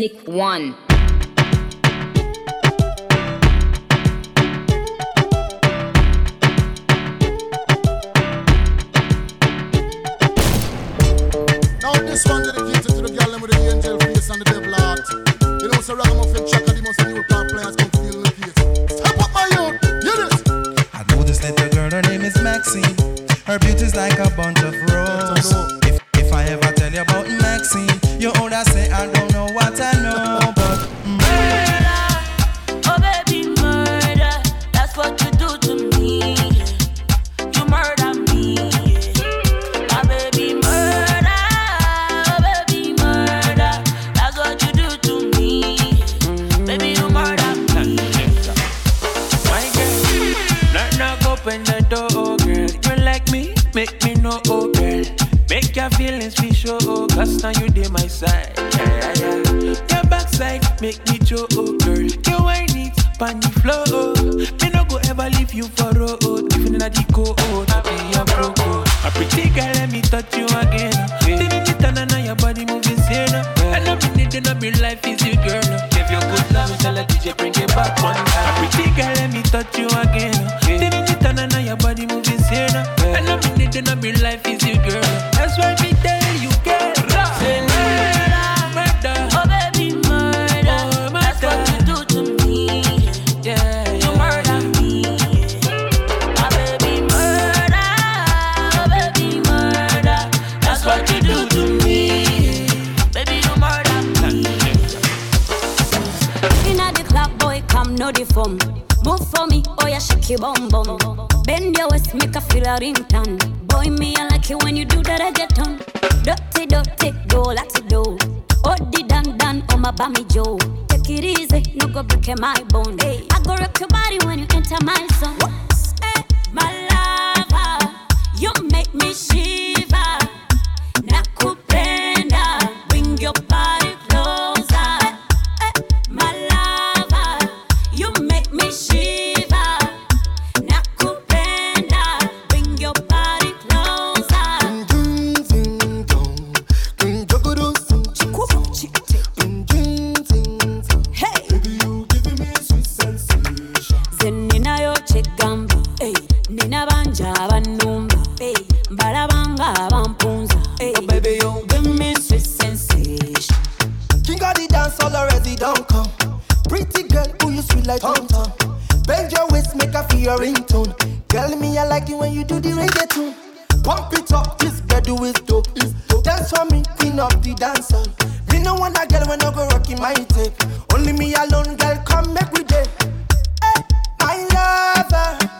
Nick One. Now this one dedicated to the girl with the angel face and the devil heart. You know, so ragamuffin chaka, the most new car players come feel the case. Step up my youth, hear this. I know this little girl, her name is Maxine. Her beauty's like a bunch of roses. Feelings be show, cause now you dey my side. Yeah, yeah, yeah. Your backside make me show, your bum bum. Bend your waist, make a feel a ringtone. Boy, me I like it when you do that I get on. Dirty, dirty, go like to. Oh, the dan dan, oh my bammy Joe. Take it easy, no go break my bone. Hey, I go rock your body when you enter my zone. Hey, my lover, you make me shiver. Nina banja abannumba hey, mbalabanga abampunza hey, Oh, baby, you give me sweet sensation. King of the dance all already don't come. Pretty girl, who you sweet like Tom Tom. Bend your waist, make a feel your ringtone. Girl, me I like it when you do the reggaeton. Pump it up, this girl do is dope. Is dope. Dance for me, queen of the dancer. Me no want a girl when I go rocking my tape. Only me alone, girl, come make we day. Hey, my lover,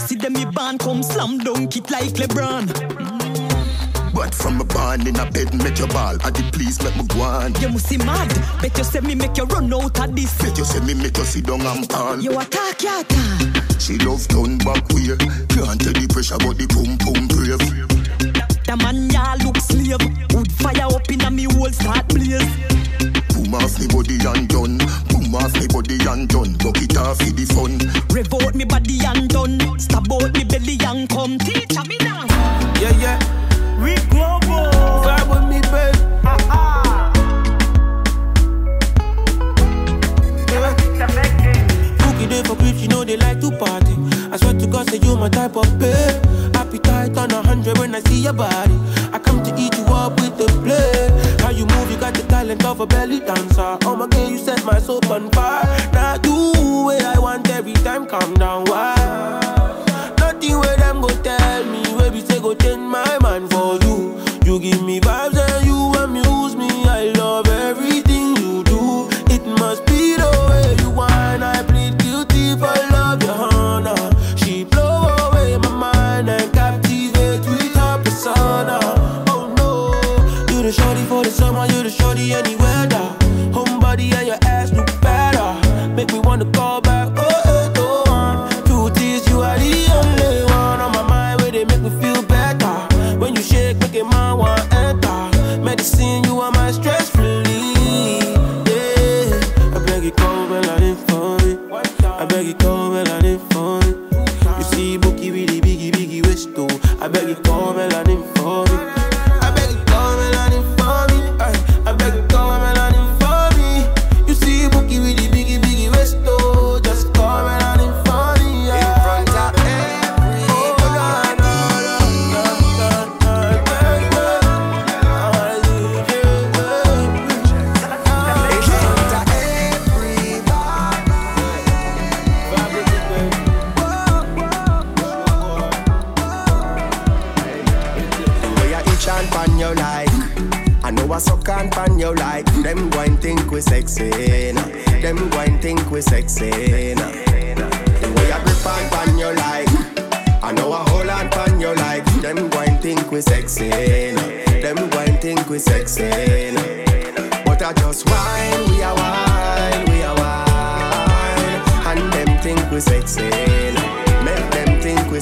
see them me band come slam dunk it like LeBron. But from a barn in a bed, make your ball. At the please make me go on. You must see mad. Bet you say me make you run out of this. Bet you say me make you sit down and fall. You attack, you attack. She love turn back way. Can't tell the pressure, but the pum pum brave. The man ya look slave. Wood fire up in a me whole start blaze. Boom off me body and done off me body and done. Buck it off for the fun. Revolt me body and done. Stab out me belly and come. Teacher me now. Yeah, yeah. We global. Vibe with me, babe. Uh-uh. Ha ha. Day for preach, you know they like to party. I swear to God, say you my type of babe. Appetite on a hundred when I see your body. I come to eat talent of a belly dancer. Oh my God, you set my soul on fire. Now do what I want every time. Calm down, why? Nothing where them go tell me. Where we say go change my mind for you. You give me vibes and you want me. make me wanna call back.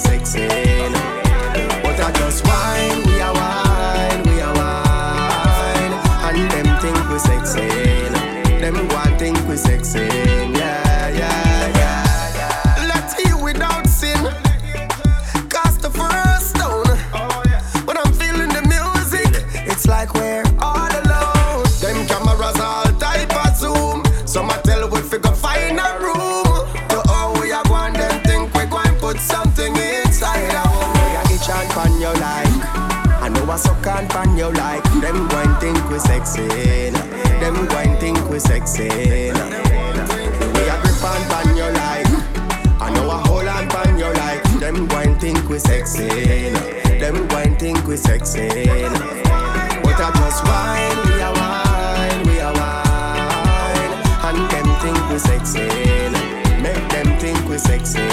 sexy. insane. Grip and your I know I hold and your. Them think we sexy, them wine think we sexy. But I just wine, we are wine, we are wine, and them think we sexy, make them think we sexy.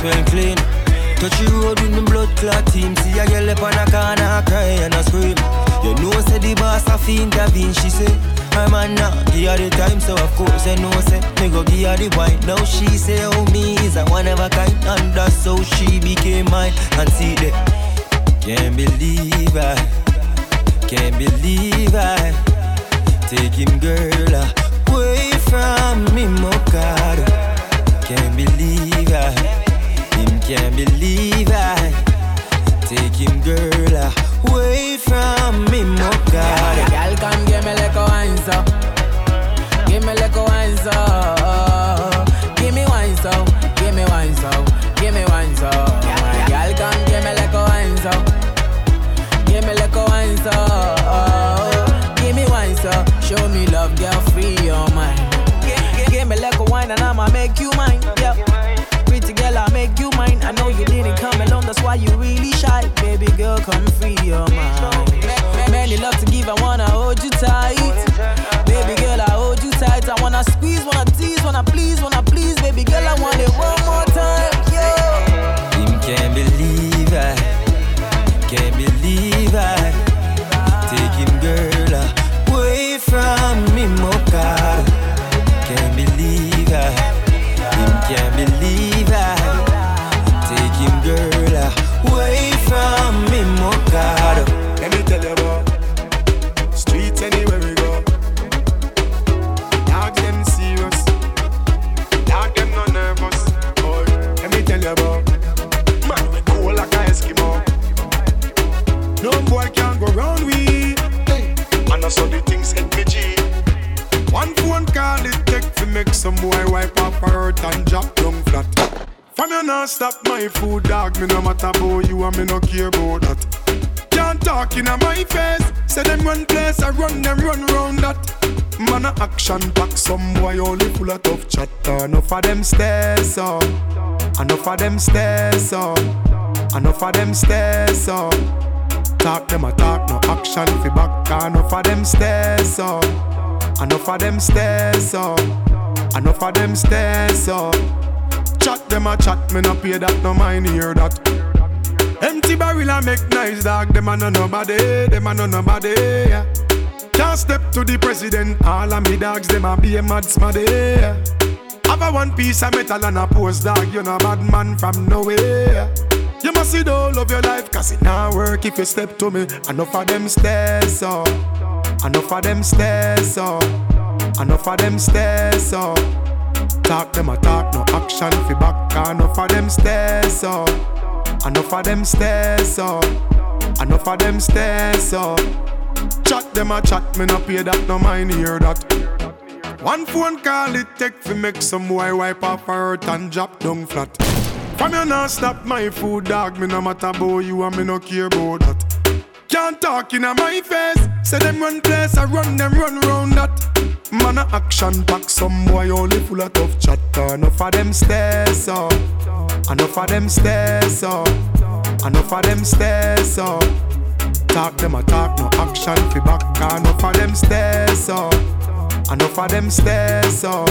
smell clean. Touch the road with me blood clot team. See a girl up on a corner cry and a scream. You know said the boss a fiend a bean. She say her man not give her the time, so of course you know say me go give her the wine. Now she say oh me is a one of a kind, and that's how she became mine. And see that can't believe I, can't believe I take him girl away from me, oh God. Can't believe I can't believe action pack, some boy only full of tough chatter. Enough of them stairs up, enough of them stairs up, enough of them stairs up. Talk them a talk, no action fi back. Enough of them stairs up, enough of them stairs up, enough of them stairs up. Chat them a chat, me no pay that, no mind hear that. Empty barrel a make nice dog, them a no nobody, them a no nobody. Yeah. Can't step to the president, all of me dogs, them a be a mad smaddy. Have a one piece of metal and a post dog, you know bad man from nowhere. You must see the whole of your life, cause it not work if you step to me. Enough of them stairs up, enough of them stairs up, enough of them stairs up. Talk them a talk, no action fi back. Enough of them stairs up, enough of them stairs up, enough of them stairs up. Chat them a chat, me no pay that, no mind hear that. One phone call it take fi make some boy wipe off her hurt and drop down flat. From you not stop my food, dog. Me no matter about you and me no care about that. Can't talk in a my face. Say them run place, I run them run round that. Man a action pack, some boy only full of tough chatter. Enough of them stairs up, enough of them stairs up, enough of them stairs up. Talk them a talk, no action fi back. Enough of them stairs up, enough of them stairs up,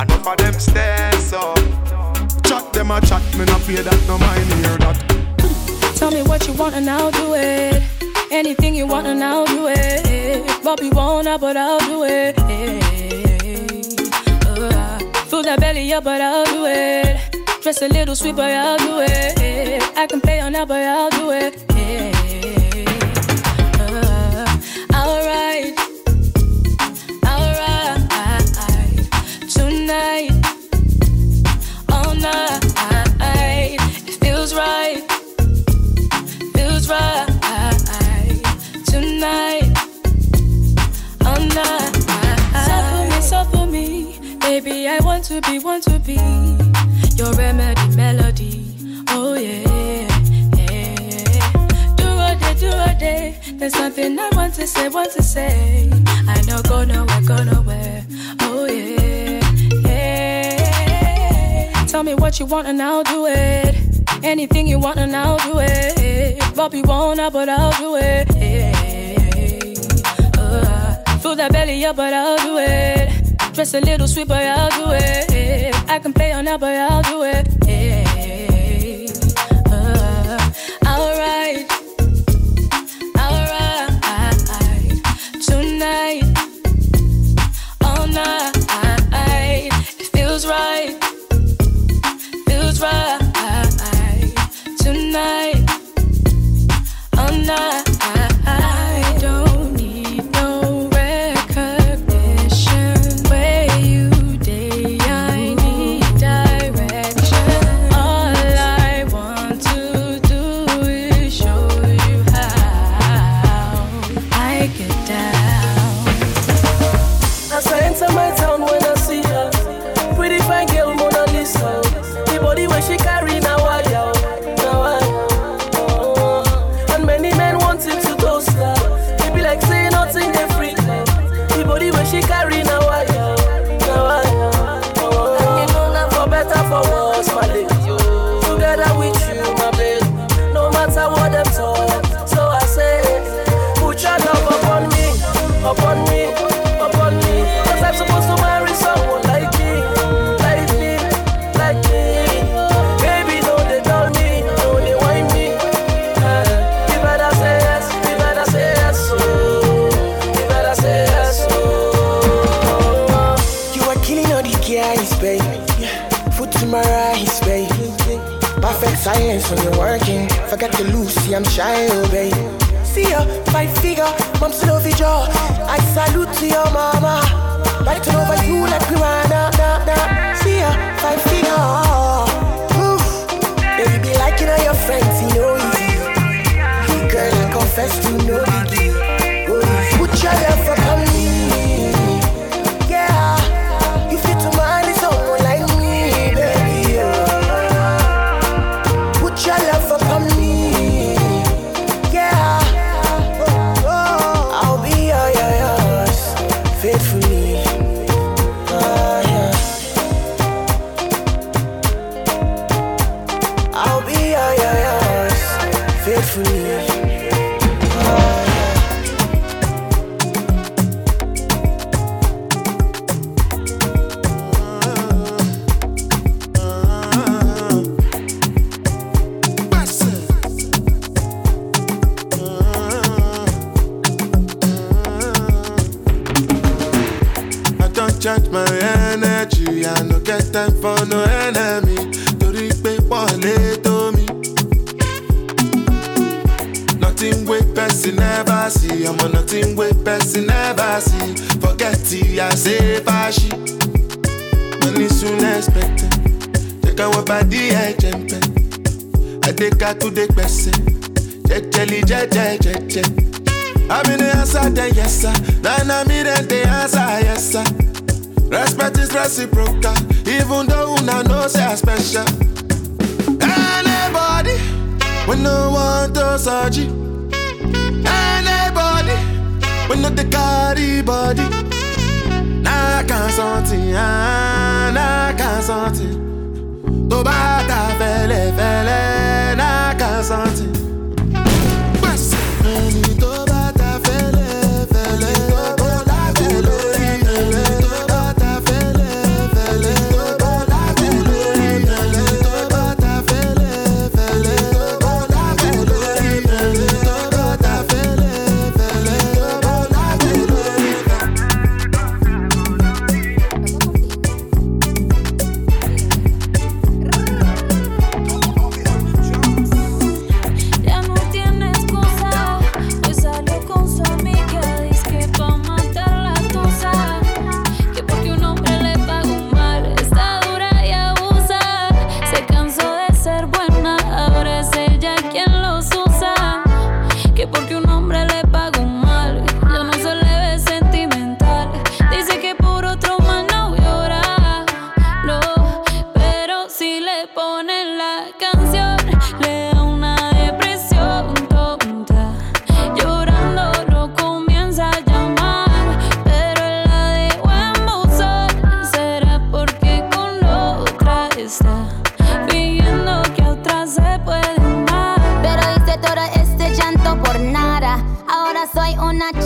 enough of them stairs up. Chat them a chat, me no pay that, no mind hear that. Tell me what you want and I'll do it. Anything you want and I'll do it. Bobby wanna, but I'll do it. Uh, fill that belly up, but I'll do it. Dress a little sweet, but I'll do it. I can play on that, but I'll do it. What you want and I'll do it. Anything you want and I'll do it. Bobby wanna, but I'll do it. Uh, fill that belly up, but I'll do it. Dress a little sweet, but I'll do it. I can play on that, but I'll do it. Silence when you're working. Forget to see I'm shy, oh baby. See ya, five figure, mom still over jaw. I salute to your mama. Right over you like piranha, nah, nah. See ya, five figure. Baby, be like you know your friends, you know. Hey girl, I confess to no biggie. I'm on nothing wey person never see. Forget it, I say fashi. Money soon expected. Take our body, eh, I jump. I take her to the person. Jejeli, jeje, jeje. I'm in the answer, yes, sir. Then I'm in the answer, yes, sir. Respect is reciprocal, even though una know say I special. Anybody, we no want to surgery. Anybody, we no the carry body. Na kan something, ah, bá ta fẹ́lẹ́ fẹ́lẹ́, na kan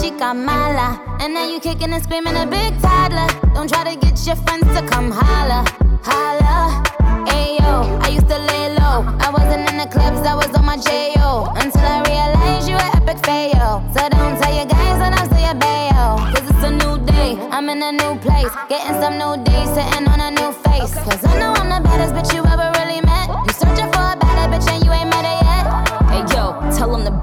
chica mala. And now you kicking and screaming a big toddler. Don't try to get your friends to come holla. Holla. Ayo, I used to lay low. I wasn't in the clubs, I was on my J.O. Until I realized you were epic fail. So don't tell your guys when I say your bayo. Cause it's a new day, I'm in a new place. Getting some new days, sitting on a new face. Cause I know I'm the baddest bitch you ever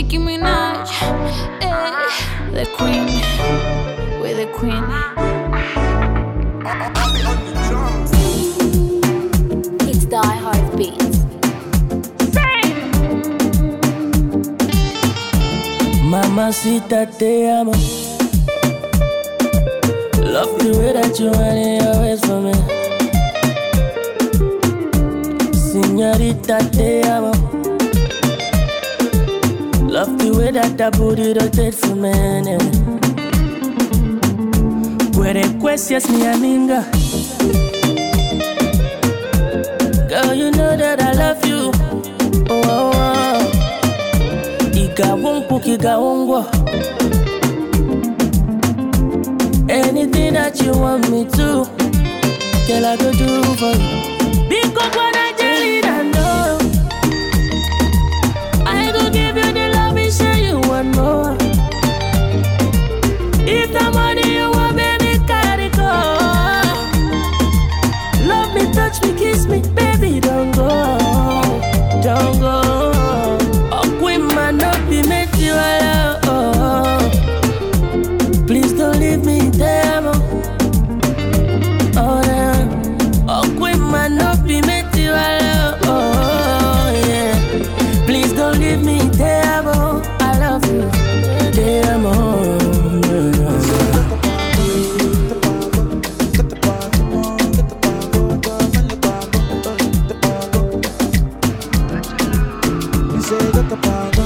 Nicki Minaj, ey, the Queen, we're the Queen. It's Die Hard Beats. Mamacita, te amo. Love the way that you whine your ways for me. Señorita, te amo. Love the way that that booty rotate for me. Where the questions me a minga. Girl, you know that I love you. Oh, oh, oh. Iga wonku, kiga wongo. Anything that you want me to, girl, I go do for you. Big Coco Nigeria. You say get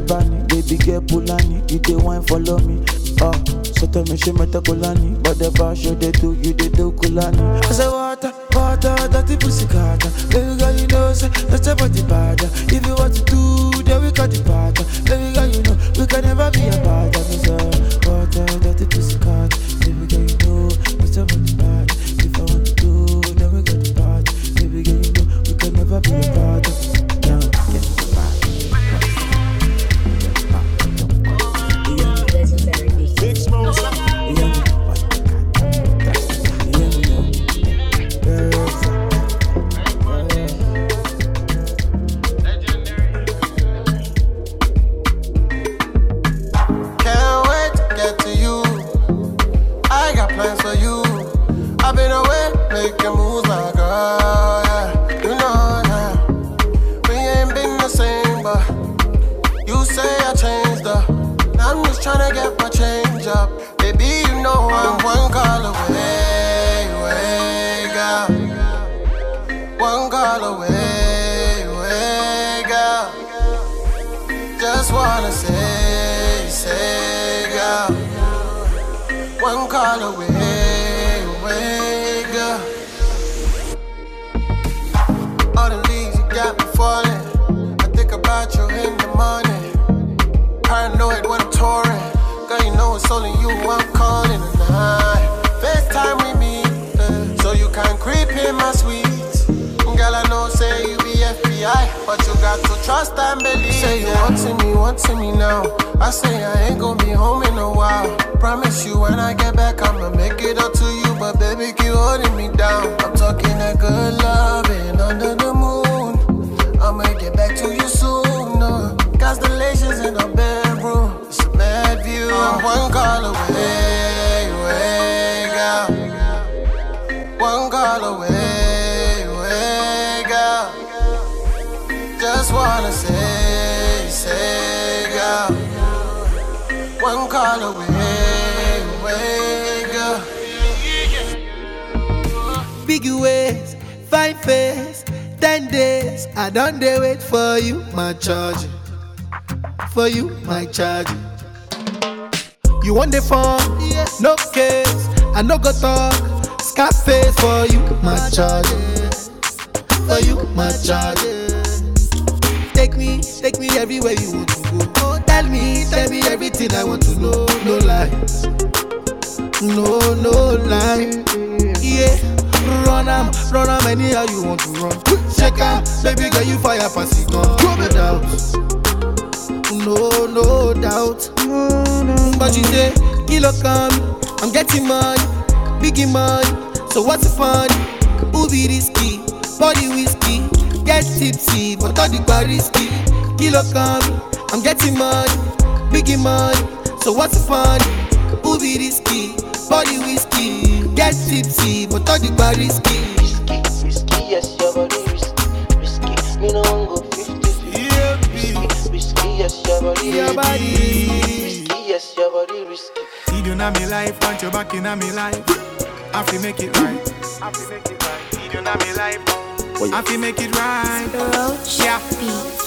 on bunny, baby girl pulani, you dey wine follow me. Ah, so tell me she meta kulani, but the bar show they do, you dey do kulani. I say water, water, that dirty pussy carter. Baby girl, you know say that's about the bad. If you want to I changed up. Now I'm just tryna get my change up, baby. You know I'm one call away, way, girl. One call away, way, girl. Just wanna say, say, girl. One call away, it's only you I'm calling tonight. FaceTime with me, uh, so you can creep in my suite. Girl, I know say you be FBI, but you got to trust and believe. Say you wanting me, wanting me now. I say I ain't gonna be home in a while. Promise you when I get back, I'ma make it up to you. But baby, keep holding me down. I'm talking that good loving face, ten days. I don't dey wait for you, my charge. For you, my charge. You want the phone? Yes. No case. I no go talk. Scarface for you, my charge. For you, my charge. Take me, take me everywhere you want to go. Oh, tell me, tell me everything I want to know. No lies. No, no lie. Yeah. Run am, run am anyhow you want to run. Check am, baby girl you fire pass it gun. No doubt, no no doubt. But you say kilo come, I'm getting money, biggie money. So what's the fun? Who be risky? Body whiskey, get tipsy, but all the bar risky. Kilo come, I'm getting money, biggie money. So what's the fun? Who be risky? Body whiskey, get tipsy, but all the bar risky. Risky, yes, your body risky. Risky, me no want go 50. Yeah, risky, risky, yes, your body Your body risky. Yes, your body risky. See you in me life, want you back in me life. I fi make it right. I fi make it right. See you in me life. I fi make it right. Yeah.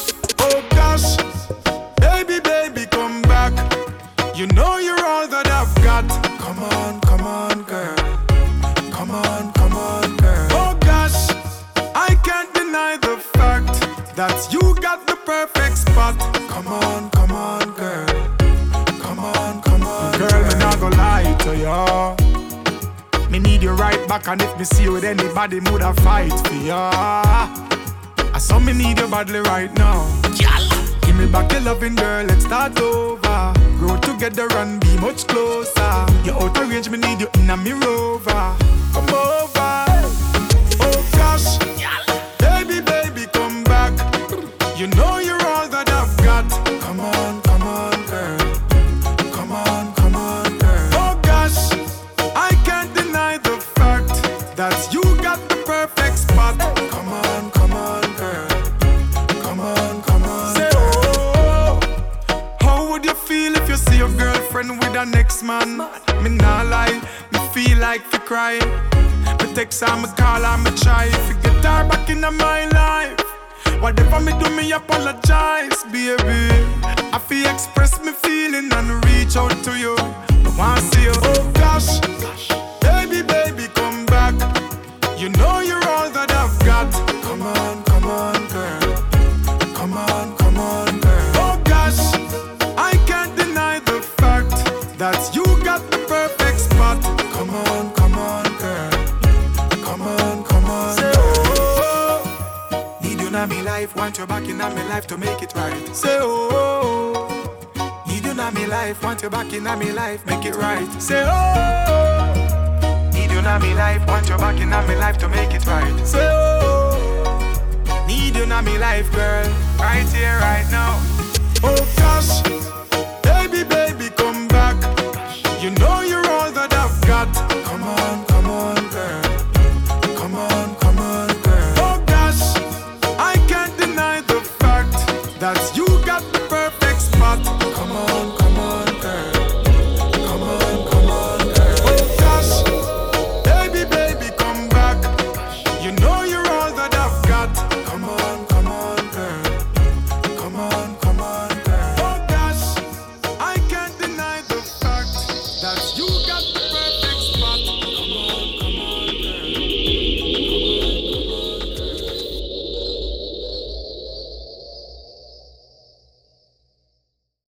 Back, and if me see you with anybody, mood a fight for ya. I saw me need you badly right now. Give me back your loving girl, let's start over. Grow together and be much closer. You're out of range, me need you in a me rover. Come over. A next man? Me nah lie, me feel like to cry. Me text her, me call her, me try to get her back in my life. Whatever me do, me apologize, baby. I feel express me feeling and reach out to you. I wanna see you. Oh gosh, you back in me life to make it right. Say, oh, need you in me life, want you back in me life, make it right. Say, oh, need you in me life, want you back in me life to make it right. Say, oh, need you in me life, girl, right here, right now. Oh gosh,